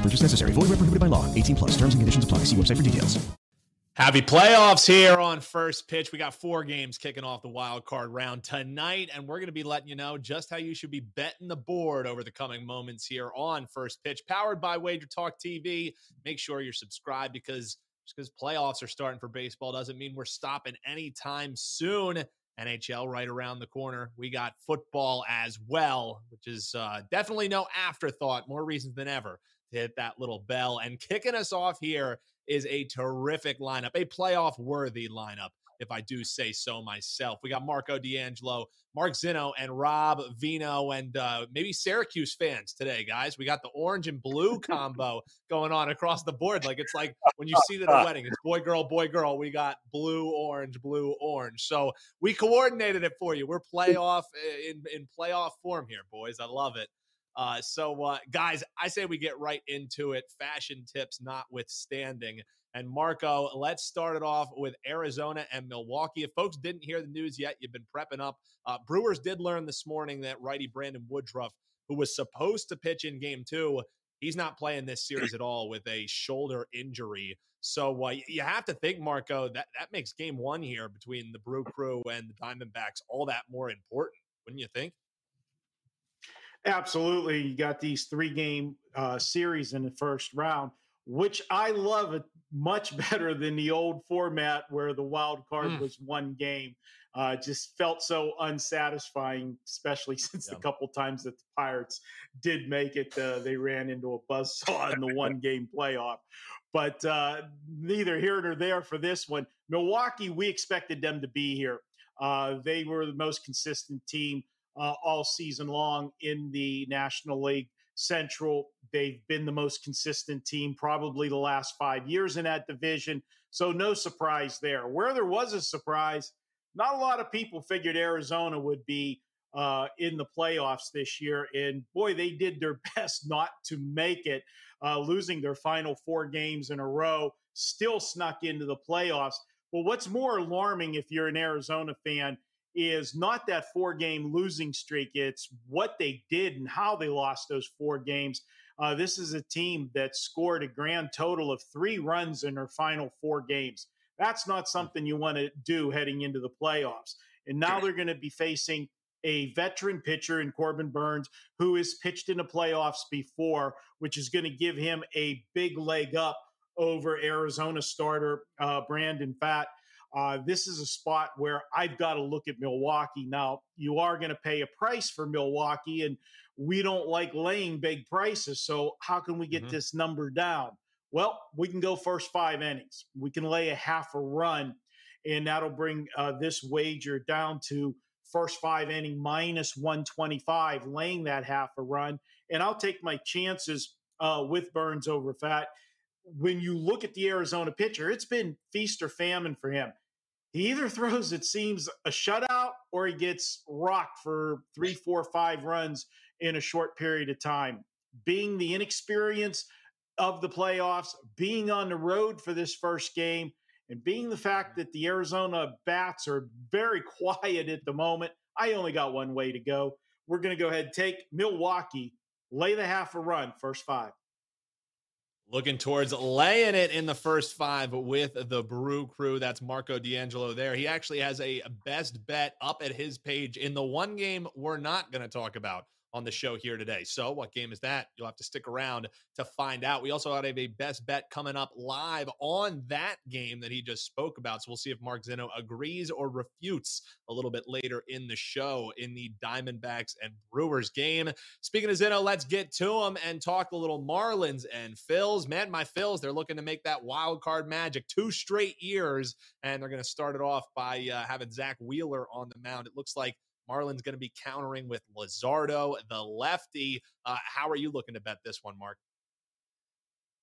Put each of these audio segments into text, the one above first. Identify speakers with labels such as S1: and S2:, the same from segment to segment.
S1: Purchase necessary. Void where prohibited by law. 18 plus. Terms and conditions apply. See website for details.
S2: Happy playoffs here on First Pitch. We got four games kicking off the wild card round tonight, and we're going to be letting you know just how you should be betting the board over the coming moments here on First Pitch, powered by Wager Talk TV. Make sure you're subscribed because just because playoffs are starting for baseball doesn't mean we're stopping anytime soon. NHL right around the corner. We got football as well, which is uh, definitely no afterthought. More reasons than ever hit that little bell. And kicking us off here is a terrific lineup, a playoff worthy lineup, if I do say so myself. We got Marco D'Angelo, Mark Zinno, and Rob Veno, and uh, maybe Syracuse fans today, guys. We got the orange and blue combo going on across the board. Like it's like when you see the wedding, it's boy, girl, boy, girl. We got blue, orange, blue, orange. So we coordinated it for you. We're playoff eh, in, in playoff form here, boys. I love it. Uh, so, uh, guys, I say we get right into it. Fashion tips notwithstanding. And Marco, let's start it off with Arizona and Milwaukee. If folks didn't hear the news yet, you've been prepping up. Uh, Brewers did learn this morning that righty Brandon Woodruff, who was supposed to pitch in game two, he's not playing this series at all with a shoulder injury. So uh, you have to think, Marco, that that makes game one here between the Brew Crew and the Diamondbacks all that more important, wouldn't you think?
S3: Absolutely. You got these three game uh, series in the first round, which I love it much better than the old format where the wild card mm. was one game. Uh, just felt so unsatisfying, especially since yeah. the couple times that the Pirates did make it, uh, they ran into a buzzsaw in the one game playoff. But uh, neither here nor there for this one. Milwaukee, we expected them to be here. Uh, they were the most consistent team uh, all season long in the National League Central. They've been the most consistent team probably the last five years in that division. So, no surprise there. Where there was a surprise, not a lot of people figured Arizona would be uh, in the playoffs this year. And boy, they did their best not to make it, uh, losing their final four games in a row, still snuck into the playoffs. But what's more alarming if you're an Arizona fan is not that four game losing streak. It's what they did and how they lost those four games. Uh, this is a team that scored a grand total of three runs in their final four games. That's not something you want to do heading into the playoffs. And now they're going to be facing a veteran pitcher in Corbin Burnes who has pitched in the playoffs before, which is going to give him a big leg up over Arizona starter uh, Brandon Pfaadt. Uh, this is a spot where I've got to look at Milwaukee. Now, you are going to pay a price for Milwaukee, and we don't like laying big prices. So, how can we get mm-hmm. this number down? Well, we can go first five innings. We can lay a half a run, and that'll bring uh, this wager down to first five inning minus 125, laying that half a run. And I'll take my chances uh, with Burnes over Pfaadt when you look at the Arizona pitcher, it's been feast or famine for him. He either throws, it seems, a shutout or he gets rocked for three, four, five runs in a short period of time. Being the inexperience of the playoffs, being on the road for this first game, and being the fact that the Arizona bats are very quiet at the moment, I only got one way to go. We're going to go ahead and take Milwaukee, lay the half a run, first five.
S2: Looking towards laying it in the first five with the Brew Crew. That's Marco D'Angelo there. He actually has a best bet up at his page in the one game we're not going to talk about on the show here today. So, what game is that? You'll have to stick around to find out. We also have a best bet coming up live on that game that he just spoke about. So, we'll see if Mark Zinno agrees or refutes a little bit later in the show in the Diamondbacks and Brewers game. Speaking of Zinno, let's get to him and talk a little Marlins and Phils. Man, my Phils, they're looking to make that wild card magic two straight years, and they're going to start it off by uh, having Zack Wheeler on the mound. It looks like Marlins going to be countering with Luzardo, the lefty. Uh, how are you looking to bet this one, Mark?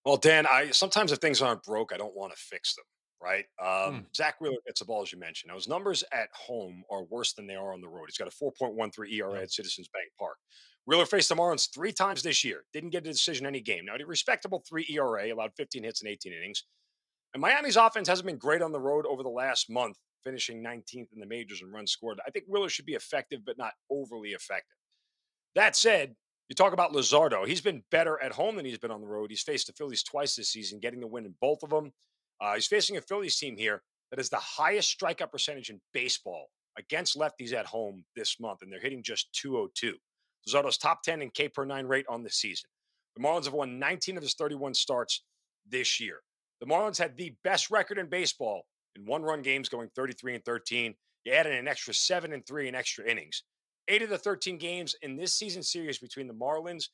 S4: Well, Dan, I sometimes if things aren't broke, I don't want to fix them. Right, um,
S2: Hmm.
S4: Zack Wheeler gets the ball as you mentioned. Now his numbers at home are worse than they are on the road. He's got a 4.13 ERA at Citizens Bank Park. Wheeler faced the Marlins three times this year. Didn't get a decision any game. Now, a respectable three ERA, allowed 15 hits in 18 innings. And Miami's offense hasn't been great on the road over the last month, finishing 19th in the majors and runs scored. I think Wheeler should be effective, but not overly effective. That said, you talk about Luzardo. He's been better at home than he's been on the road. He's faced the Phillies twice this season, getting the win in both of them. Uh, he's facing a Phillies team here that is the highest strikeout percentage in baseball against lefties at home this month, and they're hitting just 202. Luzardo's top 10 in K per nine rate on the season. The Marlins have won 19 of his 31 starts this year. The Marlins had the best record in baseball in one run games, going 33 and 13. You added an extra seven and three in extra innings. Eight of the 13 games in this season series between the Marlins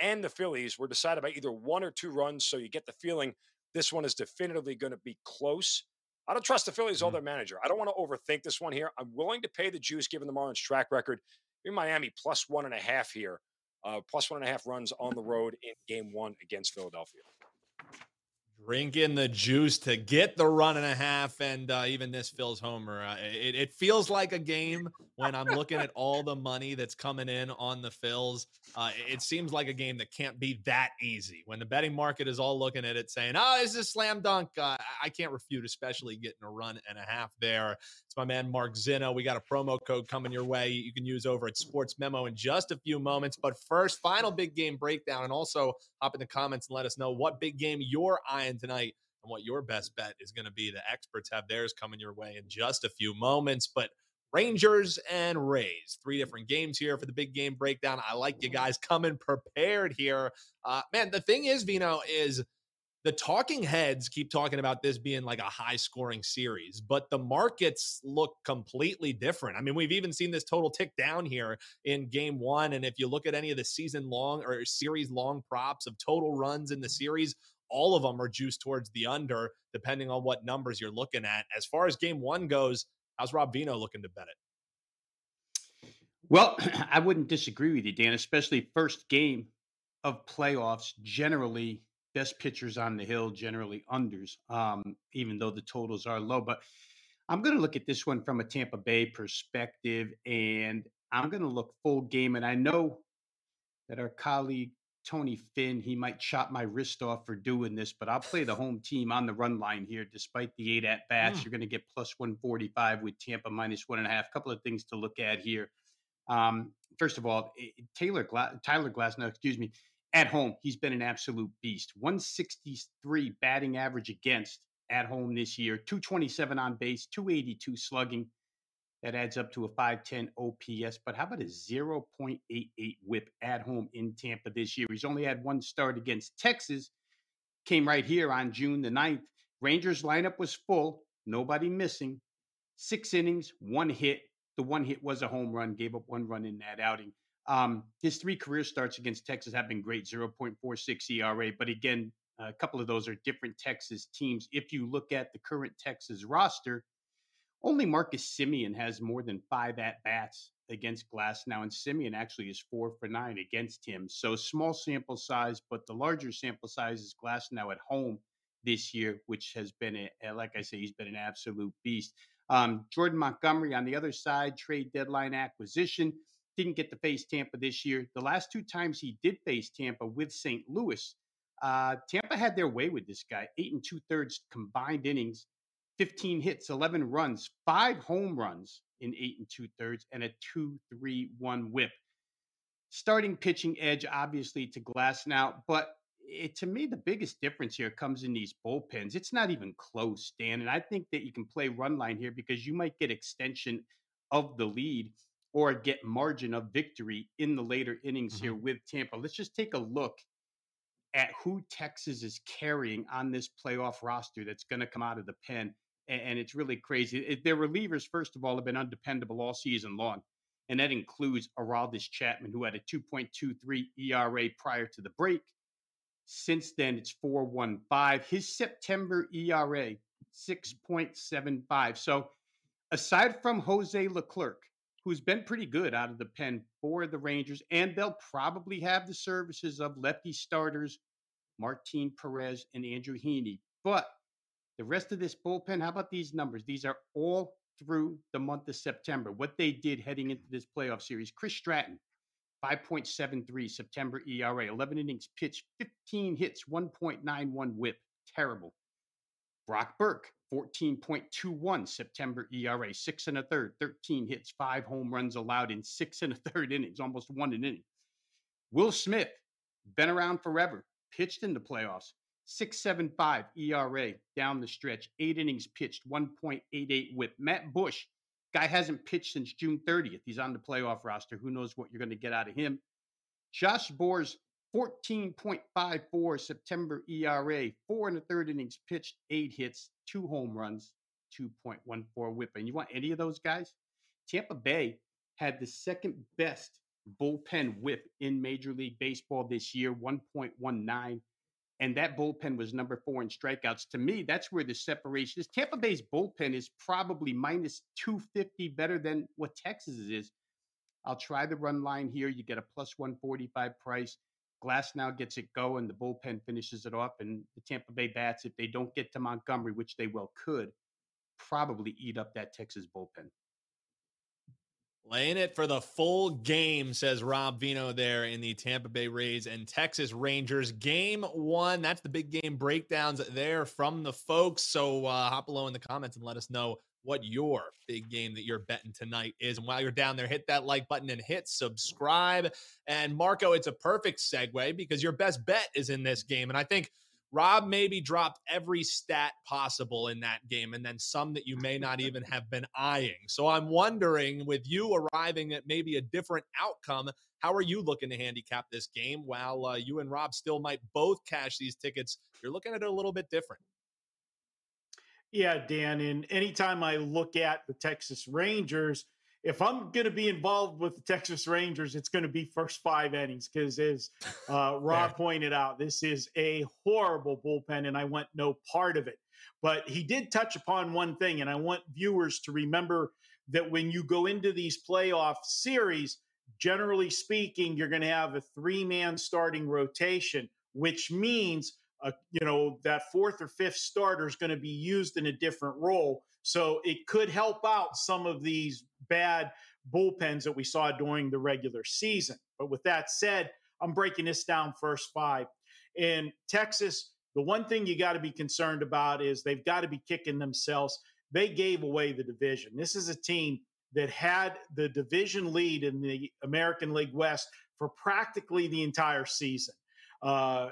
S4: and the Phillies were decided by either one or two runs. So you get the feeling this one is definitively going to be close. I don't trust the Phillies or their manager. I don't want to overthink this one here. I'm willing to pay the juice given the Marlins track record. In Miami, plus one and a half here, uh, plus one and a half runs on the road in game one against Philadelphia.
S2: Drinking the juice to get the run and a half, and uh, even this Phil's homer. Uh, it, it feels like a game when I'm looking at all the money that's coming in on the Phils. Uh, it seems like a game that can't be that easy. When the betting market is all looking at it, saying, "Oh, this is a slam dunk," uh, I can't refute, especially getting a run and a half there. It's my man Mark Zinno. We got a promo code coming your way. You can use over at Sports Memo in just a few moments. But first, final big game breakdown, and also hop in the comments and let us know what big game you're eyeing tonight and what your best bet is going to be. The experts have theirs coming your way in just a few moments. But Rangers and Rays, three different games here for the big game breakdown. I like you guys coming prepared here. Uh, man, the thing is, Veno, is the talking heads keep talking about this being like a high scoring series, but the markets look completely different. I mean, we've even seen this total tick down here in game one. And if you look at any of the season long or series long props of total runs in the series, all of them are juiced towards the under, depending on what numbers you're looking at. As far as game one goes, how's Rob Veno looking to bet it?
S5: Well, I wouldn't disagree with you, Dan, especially first game of playoffs. Generally, best pitchers on the hill, generally unders, um, even though the totals are low. But I'm going to look at this one from a Tampa Bay perspective, and I'm going to look full game. And I know that our colleague Tony Finn, he might chop my wrist off for doing this, but I'll play the home team on the run line here, despite the eight at bats.
S2: Mm.
S5: You're going to get plus 145 with Tampa minus one and a half. couple of things to look at here. Um, first of all, eh, Taylor Gla- Tyler Glasnow, excuse me, at home, he's been an absolute beast. 163 batting average against at home this year, 227 on base, 282 slugging. That adds up to a 510 OPS. But how about a 0.88 whip at home in Tampa this year? He's only had one start against Texas, came right here on June the 9th. Rangers lineup was full, nobody missing. Six innings, one hit. The one hit was a home run, gave up one run in that outing. Um, his three career starts against Texas have been great 0.46 ERA. But again, a couple of those are different Texas teams. If you look at the current Texas roster, only Marcus Semien has more than five at bats against Glasnow, and Semien actually is four for nine against him. So small sample size, but the larger sample size is Glasnow at home this year, which has been a, like I say, he's been an absolute beast. Um, Jordan Montgomery on the other side, trade deadline acquisition, didn't get to face Tampa this year. The last two times he did face Tampa with St. Louis, uh, Tampa had their way with this guy. Eight and two thirds combined innings, 15 hits, 11 runs, five home runs in eight and two thirds, and a 2 3 1 whip. Starting pitching edge, obviously, to Glasnow, but it, to me, the biggest difference here comes in these bullpens. It's not even close, Dan. And I think that you can play run line here because you might get extension of the lead or get margin of victory in the later innings
S2: Mm-hmm.
S5: here with Tampa. Let's just take a look at who Texas is carrying on this playoff roster that's going to come out of the pen. And, it's really crazy. It, their relievers, first of all, have been undependable all season long. And that includes Aroldis Chapman, who had a 2.23 ERA prior to the break. Since then, it's 4.15. His September ERA, 6.75. So, aside from Jose Leclerc, who's been pretty good out of the pen for the Rangers, and they'll probably have the services of lefty starters Martin Perez and Andrew Heaney. But the rest of this bullpen, how about these numbers? These are all through the month of September. What they did heading into this playoff series. Chris Stratton, 5.73 September ERA, 11 innings pitched, 15 hits, 1.91 whip. Terrible. Brock Burke, 14.21 September ERA, six and a third, 13 hits, five home runs allowed in six and a third innings, almost one an inning. Will Smith, been around forever, pitched in the playoffs, 6.75 ERA down the stretch, eight innings pitched, 1.88 whip. Matt Bush, guy hasn't pitched since June 30th. He's on the playoff roster. Who knows what you're going to get out of him? Josh Sborz, 14.54 September ERA, four and a third innings pitched, eight hits, two home runs, 2.14 whip. And you want any of those guys? Tampa Bay had the second best bullpen whip in Major League Baseball this year, 1.19. And that bullpen was number four in strikeouts. To me, that's where the separation is. Tampa Bay's bullpen is probably minus 250 better than what Texas is. I'll try the run line here. You get a plus 145 price. Glasnow gets it going. The bullpen finishes it off, and the Tampa Bay bats, if they don't get to Montgomery, which they well could, probably eat up that Texas bullpen.
S2: Laying it for the full game, says Rob Veno there in the Tampa Bay Rays and Texas Rangers. Game one. That's the big game breakdowns there from the folks. So uh, hop below in the comments and let us know what your big game that you're betting tonight is. And while you're down there, hit that like button and hit subscribe. And Marco, it's a perfect segue because your best bet is in this game. And I think Rob maybe dropped every stat possible in that game and then some that you may not even have been eyeing. So I'm wondering, with you arriving at maybe a different outcome, how are you looking to handicap this game while uh, you and Rob still might both cash these tickets? You're looking at it a little bit different.
S3: Yeah, Dan. And anytime I look at the Texas Rangers, if I'm going to be involved with the Texas Rangers, it's going to be first five innings because, as uh, Rob pointed out, this is a horrible bullpen, and I want no part of it. But he did touch upon one thing, and I want viewers to remember that when you go into these playoff series, generally speaking, you're going to have a three man starting rotation, which means uh, you know that fourth or fifth starter is going to be used in a different role so it could help out some of these bad bullpens that we saw during the regular season. But with that said i'm breaking this down first five. In texas the one thing you got to be concerned about is they've got to be kicking themselves. They gave away the division. This is a team that had the division lead in the american league west for practically the entire season. Uh,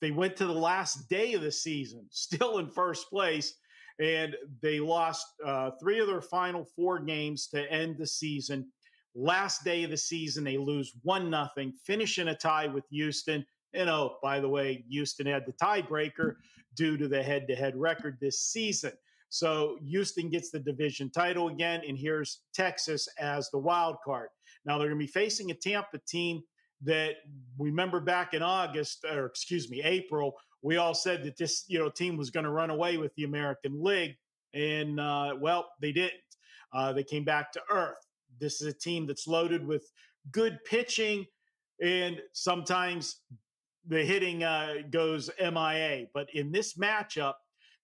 S3: they went to the last day of the season, still in first place, and they lost uh, three of their final four games to end the season. Last day of the season, they lose one nothing, finish in a tie with Houston. And oh, by the way, Houston had the tiebreaker due to the head-to-head record this season. So Houston gets the division title again, and here's Texas as the wild card. Now they're going to be facing a Tampa team that remember back in August, or excuse me, April, we all said that this you know team was going to run away with the American League, and uh, well, they didn't. Uh, they came back to earth. This is a team that's loaded with good pitching, and sometimes the hitting uh, goes MIA. But in this matchup,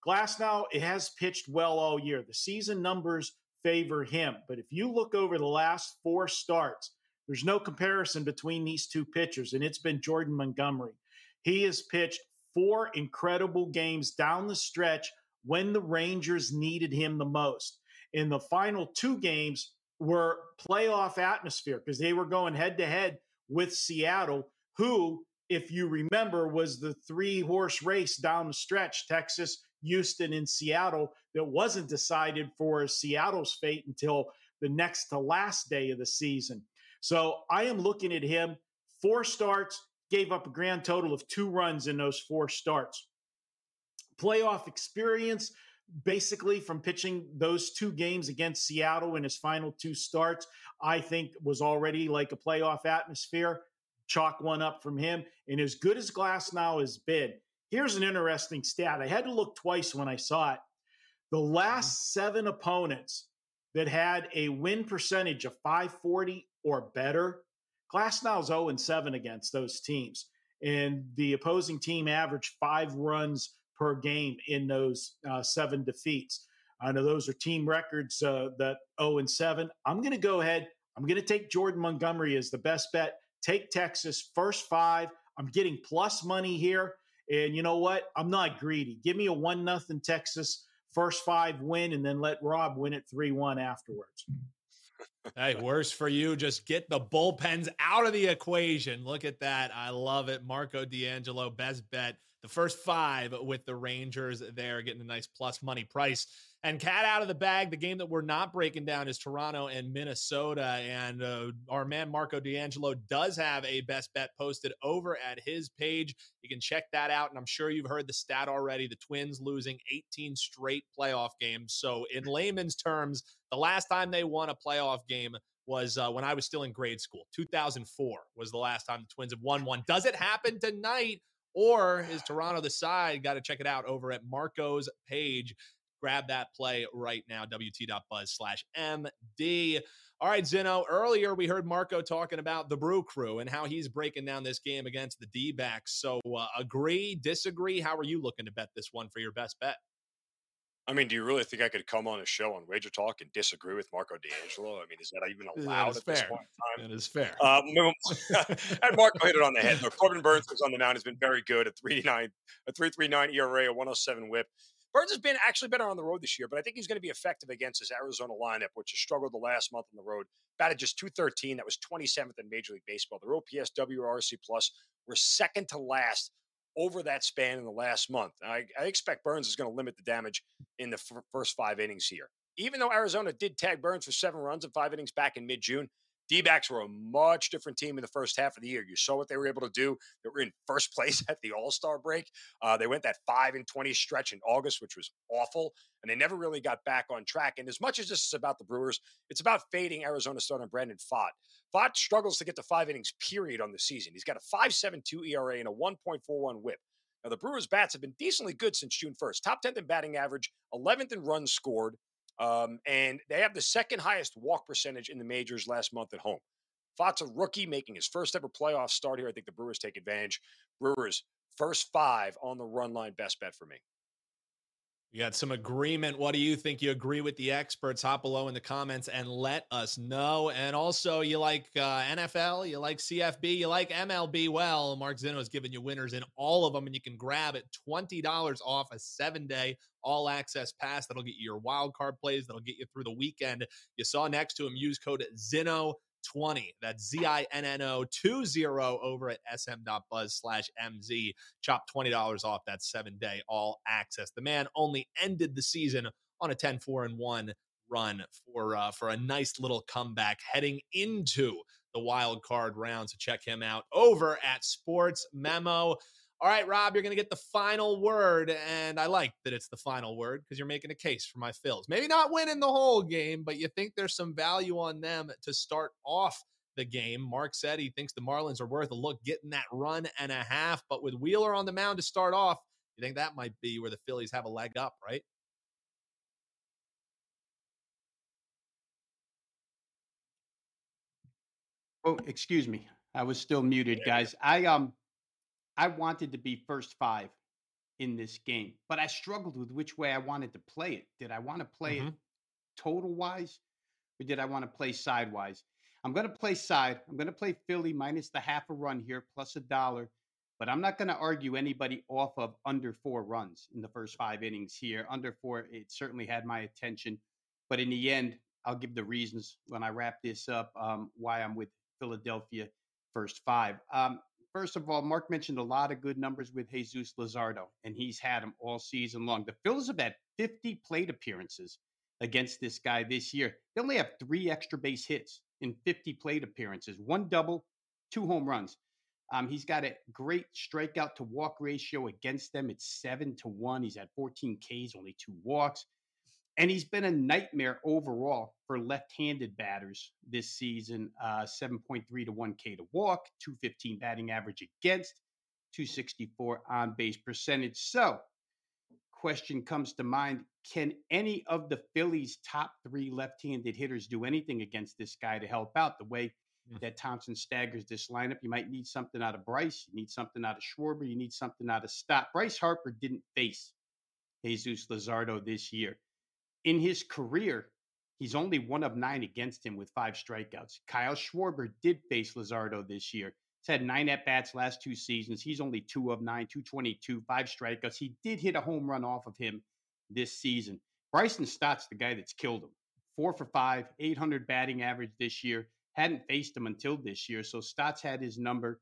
S3: Glasnow it has pitched well all year. The season numbers favor him, but if you look over the last four starts. There's no comparison between these two pitchers, and it's been Jordan Montgomery. He has pitched four incredible games down the stretch when the Rangers needed him the most. In the final two games were playoff atmosphere because they were going head to head with Seattle, who, if you remember, was the three horse race down the stretch Texas, Houston, and Seattle that wasn't decided for Seattle's fate until the next to last day of the season. So I am looking at him. Four starts, gave up a grand total of two runs in those four starts. Playoff experience, basically from pitching those two games against Seattle in his final two starts, I think was already like a playoff atmosphere. Chalk one up from him. And as good as Glasnow has been, here's an interesting stat. I had to look twice when I saw it. The mm-hmm. last seven opponents that had a win percentage of 540 or better, Glasnow's 0 and 7 against those teams. And the opposing team averaged five runs per game in those uh, seven defeats. I know those are team records uh, that 0 and 7. I'm going to go ahead. I'm going to take Jordan Montgomery as the best bet. Take Texas first five. I'm getting plus money here. And you know what? I'm not greedy. Give me a one nothing Texas first five win, and then let Rob win it three one afterwards.
S2: Hey, worse for you. Just get the bullpens out of the equation. Look at that. I love it. Marco D'Angelo, best bet. The first five with the Rangers there, getting a nice plus money price. And cat out of the bag, the game that we're not breaking down is Toronto and Minnesota. And uh, our man Marco D'Angelo does have a best bet posted over at his page. You can check that out. And I'm sure you've heard the stat already the Twins losing 18 straight playoff games. So, in layman's terms, the last time they won a playoff game was uh, when I was still in grade school. 2004 was the last time the Twins have won one. Does it happen tonight? Or is Toronto the side? Got to check it out over at Marco's page grab that play right now. WT.buzz slash MD. All right, Zinno. Earlier we heard Marco talking about the Brew Crew and how he's breaking down this game against the D backs. So uh, agree, disagree? How are you looking to bet this one for your best bet?
S4: I mean, do you really think I could come on a show on Wager Talk and disagree with Marco D'Angelo? I mean, is that even allowed at
S2: fair.
S4: this point in
S2: time? That is fair.
S4: Um, and Marco hit it on the head. Look, Corbin Burnes was on the mound has been very good at 3.9, a 3.39 ERA, a 107 WHIP. Burnes has been actually better on the road this year, but I think he's going to be effective against his Arizona lineup, which has struggled the last month on the road. Batted just 213. That was 27th in Major League Baseball. Their OPS, WRC plus were second to last over that span in the last month. I, I expect Burnes is going to limit the damage in the f- first five innings here. Even though Arizona did tag Burnes for seven runs in five innings back in mid June, D backs were a much different team in the first half of the year. You saw what they were able to do. They were in first place at the All Star break. Uh, they went that 5 and 20 stretch in August, which was awful. And they never really got back on track. And as much as this is about the Brewers, it's about fading Arizona starter Brandon Pfaadt. Pfaadt struggles to get to five innings, period, on the season. He's got a 5.72 ERA and a 1.41 whip. Now, the Brewers' bats have been decently good since June 1st. Top 10th in batting average, 11th in runs scored, um, and they have the second highest walk percentage in the majors last month at home. Pfaadt's a rookie making his first ever playoff start here. I think the Brewers take advantage. Brewers first five on the run line, best bet for me.
S2: You got some agreement. What do you think? You agree with the experts? Hop below in the comments and let us know. And also, you like uh, NFL, you like CFB, you like MLB. Well, Mark Zinno is giving you winners in all of them, and you can grab it $20 off a seven day all access pass. That'll get you your wild card plays, that'll get you through the weekend. You saw next to him, use code Zinno 20. That's Z I N N O 20 over at sm.buzz slash MZ. Chop $20 off that seven day all access. The man only ended the season on a 10 4 and 1 run for uh, for a nice little comeback heading into the wild card round. So check him out over at Sports Memo. All right, Rob, you're going to get the final word. And I like that it's the final word because you're making a case for my Phils. Maybe not winning the whole game, but you think there's some value on them to start off the game. Mark said he thinks the Marlins are worth a look getting that run and a half. But with Wheeler on the mound to start off, you think that might be where the Phillies have a leg up, right?
S5: Oh, excuse me. I was still muted, guys. I um I wanted to be first five in this game, but I struggled with which way I wanted to play it. Did I want to play
S2: Mhm.
S5: it total wise or did I want to play sidewise? I'm going to play side. I'm going to play Philly minus the half a run here plus a dollar, but I'm not going to argue anybody off of under four runs in the first five innings here. Under four, it certainly had my attention, but in the end, I'll give the reasons when I wrap this up um, why I'm with Philadelphia first five. Um, first of all, Mark mentioned a lot of good numbers with Jesus Luzardo, and he's had them all season long. The Phillies have had 50 plate appearances against this guy this year. They only have three extra base hits in 50 plate appearances, one double, two home runs. Um, he's got a great strikeout to walk ratio against them. It's seven to one. He's had 14 Ks, only two walks. And he's been a nightmare overall for left handed batters this season uh, 7.3 to 1K to walk, 215 batting average against, 264 on base percentage. So, question comes to mind can any of the Phillies' top three left handed hitters do anything against this guy to help out the way mm. that Thomson staggers this lineup? You might need something out of Bryce, you need something out of Schwarber, you need something out of Stott. Bryce Harper didn't face Jesus Luzardo this year. In his career, he's only one of nine against him with five strikeouts. Kyle Schwarber did face Luzardo this year. He's had nine at bats last two seasons. He's only two of nine, 222, five strikeouts. He did hit a home run off of him this season. Bryson Stott's the guy that's killed him. Four for five, 800 batting average this year. Hadn't faced him until this year. So Stott's had his number.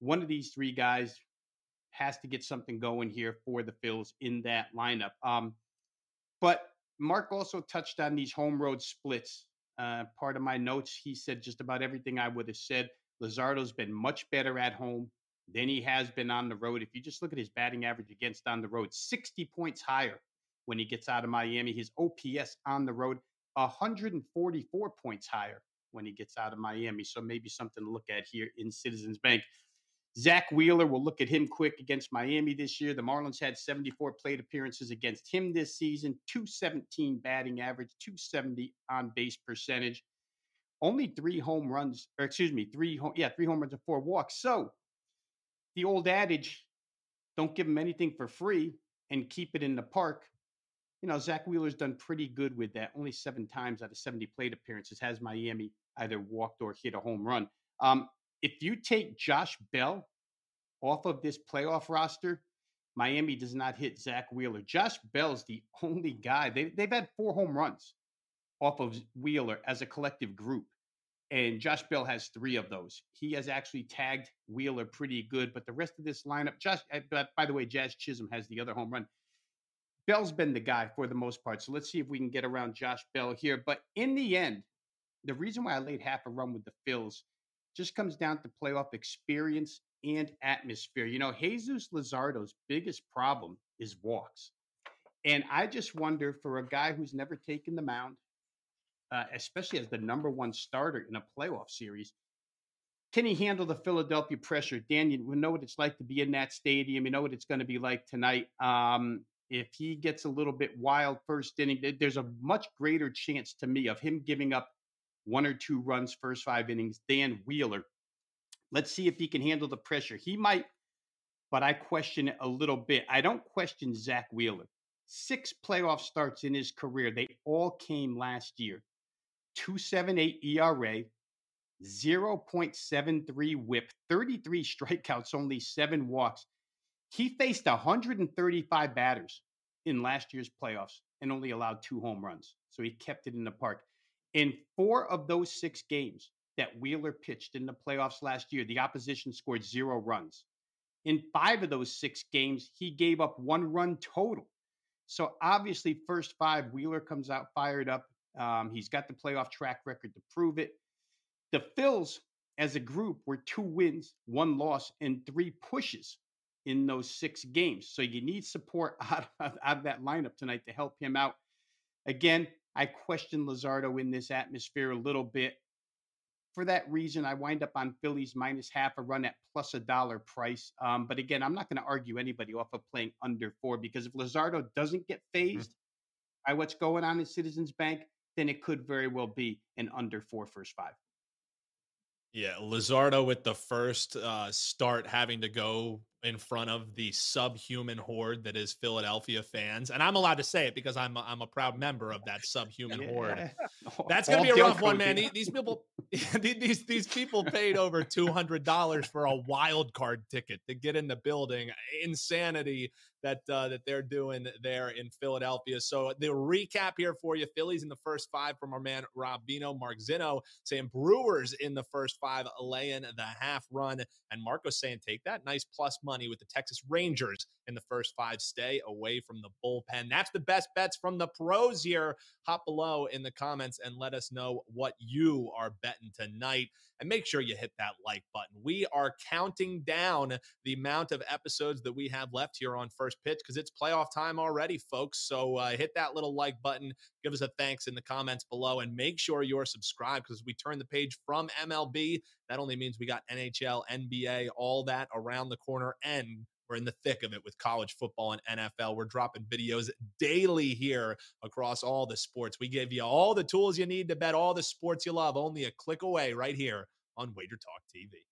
S5: One of these three guys has to get something going here for the Phils in that lineup. Um, but Mark also touched on these home road splits. Uh, part of my notes, he said just about everything I would have said. Luzardo's been much better at home than he has been on the road. If you just look at his batting average against on the road, 60 points higher when he gets out of Miami. His OPS on the road, 144 points higher when he gets out of Miami. So maybe something to look at here in Citizens Bank. Zack Wheeler, we'll look at him quick against Miami this year. The Marlins had 74 plate appearances against him this season, 217 batting average, 270 on base percentage only three home runs, or excuse me, three home, yeah, three home runs and four walks. So the old adage, don't give him anything for free and keep it in the park. You know, Zack Wheeler's done pretty good with that. Only seven times out of 70 plate appearances has Miami either walked or hit a home run. Um, if you take Josh Bell off of this playoff roster, Miami does not hit Zack Wheeler. Josh Bell's the only guy. They, they've had four home runs off of Wheeler as a collective group. And Josh Bell has three of those. He has actually tagged Wheeler pretty good, but the rest of this lineup, Josh, eh, by the way, Jazz Chisholm has the other home run. Bell's been the guy for the most part. So let's see if we can get around Josh Bell here. But in the end, the reason why I laid half a run with the Phils just comes down to playoff experience and atmosphere. You know, Jesus Luzardo's biggest problem is walks. And I just wonder for a guy who's never taken the mound, uh, especially as the number one starter in a playoff series. Can he handle the Philadelphia pressure? Dan, you know what it's like to be in that stadium. You know what it's going to be like tonight. Um, if he gets a little bit wild first inning, there's a much greater chance to me of him giving up one or two runs first five innings Dan Wheeler. Let's see if he can handle the pressure. He might, but I question it a little bit. I don't question Zack Wheeler. Six playoff starts in his career. They all came last year. 278 ERA, 0.73 whip, 33 strikeouts, only seven walks. He faced 135 batters in last year's playoffs and only allowed two home runs. So he kept it in the park. In four of those six games that Wheeler pitched in the playoffs last year, the opposition scored zero runs. In five of those six games, he gave up one run total. So obviously, first five, Wheeler comes out fired up. Um, he's got the playoff track record to prove it. The Phils, as a group, were two wins, one loss, and three pushes in those six games. So you need support out of, out of that lineup tonight to help him out. Again, I question Luzardo in this atmosphere a little bit. For that reason, I wind up on Phillies minus half a run at plus a dollar price. Um, but again, I'm not going to argue anybody off of playing under four because if Luzardo doesn't get mm-hmm. phased mm-hmm. by what's going on in Citizens Bank, then it could very well be an under four first five.
S2: Yeah, Luzardo with the first uh, start having to go in front of the subhuman horde that is Philadelphia fans, and I'm allowed to say it because I'm a, I'm a proud member of that subhuman yeah. horde. That's gonna be a rough one, man. These people, these these people paid over two hundred dollars for a wild card ticket to get in the building. Insanity that uh, that they're doing there in Philadelphia. So the recap here for you: Phillies in the first five from our man Rob Veno, Mark Zinno saying Brewers in the first five, laying the half run, and Marco saying take that nice plus money with the Texas Rangers in the first five. Stay away from the bullpen. That's the best bets from the pros here. Hop below in the comments and let us know what you are betting tonight. And make sure you hit that like button. We are counting down the amount of episodes that we have left here on First Pitch because it's playoff time already, folks. So uh, hit that little like button, give us a thanks in the comments below, and make sure you're subscribed because we turn the page from MLB. That only means we got NHL, NBA, all that around the corner, and we're in the thick of it with college football and NFL. We're dropping videos daily here across all the sports. We give you all the tools you need to bet all the sports you love, only a click away right here on Wager Talk TV.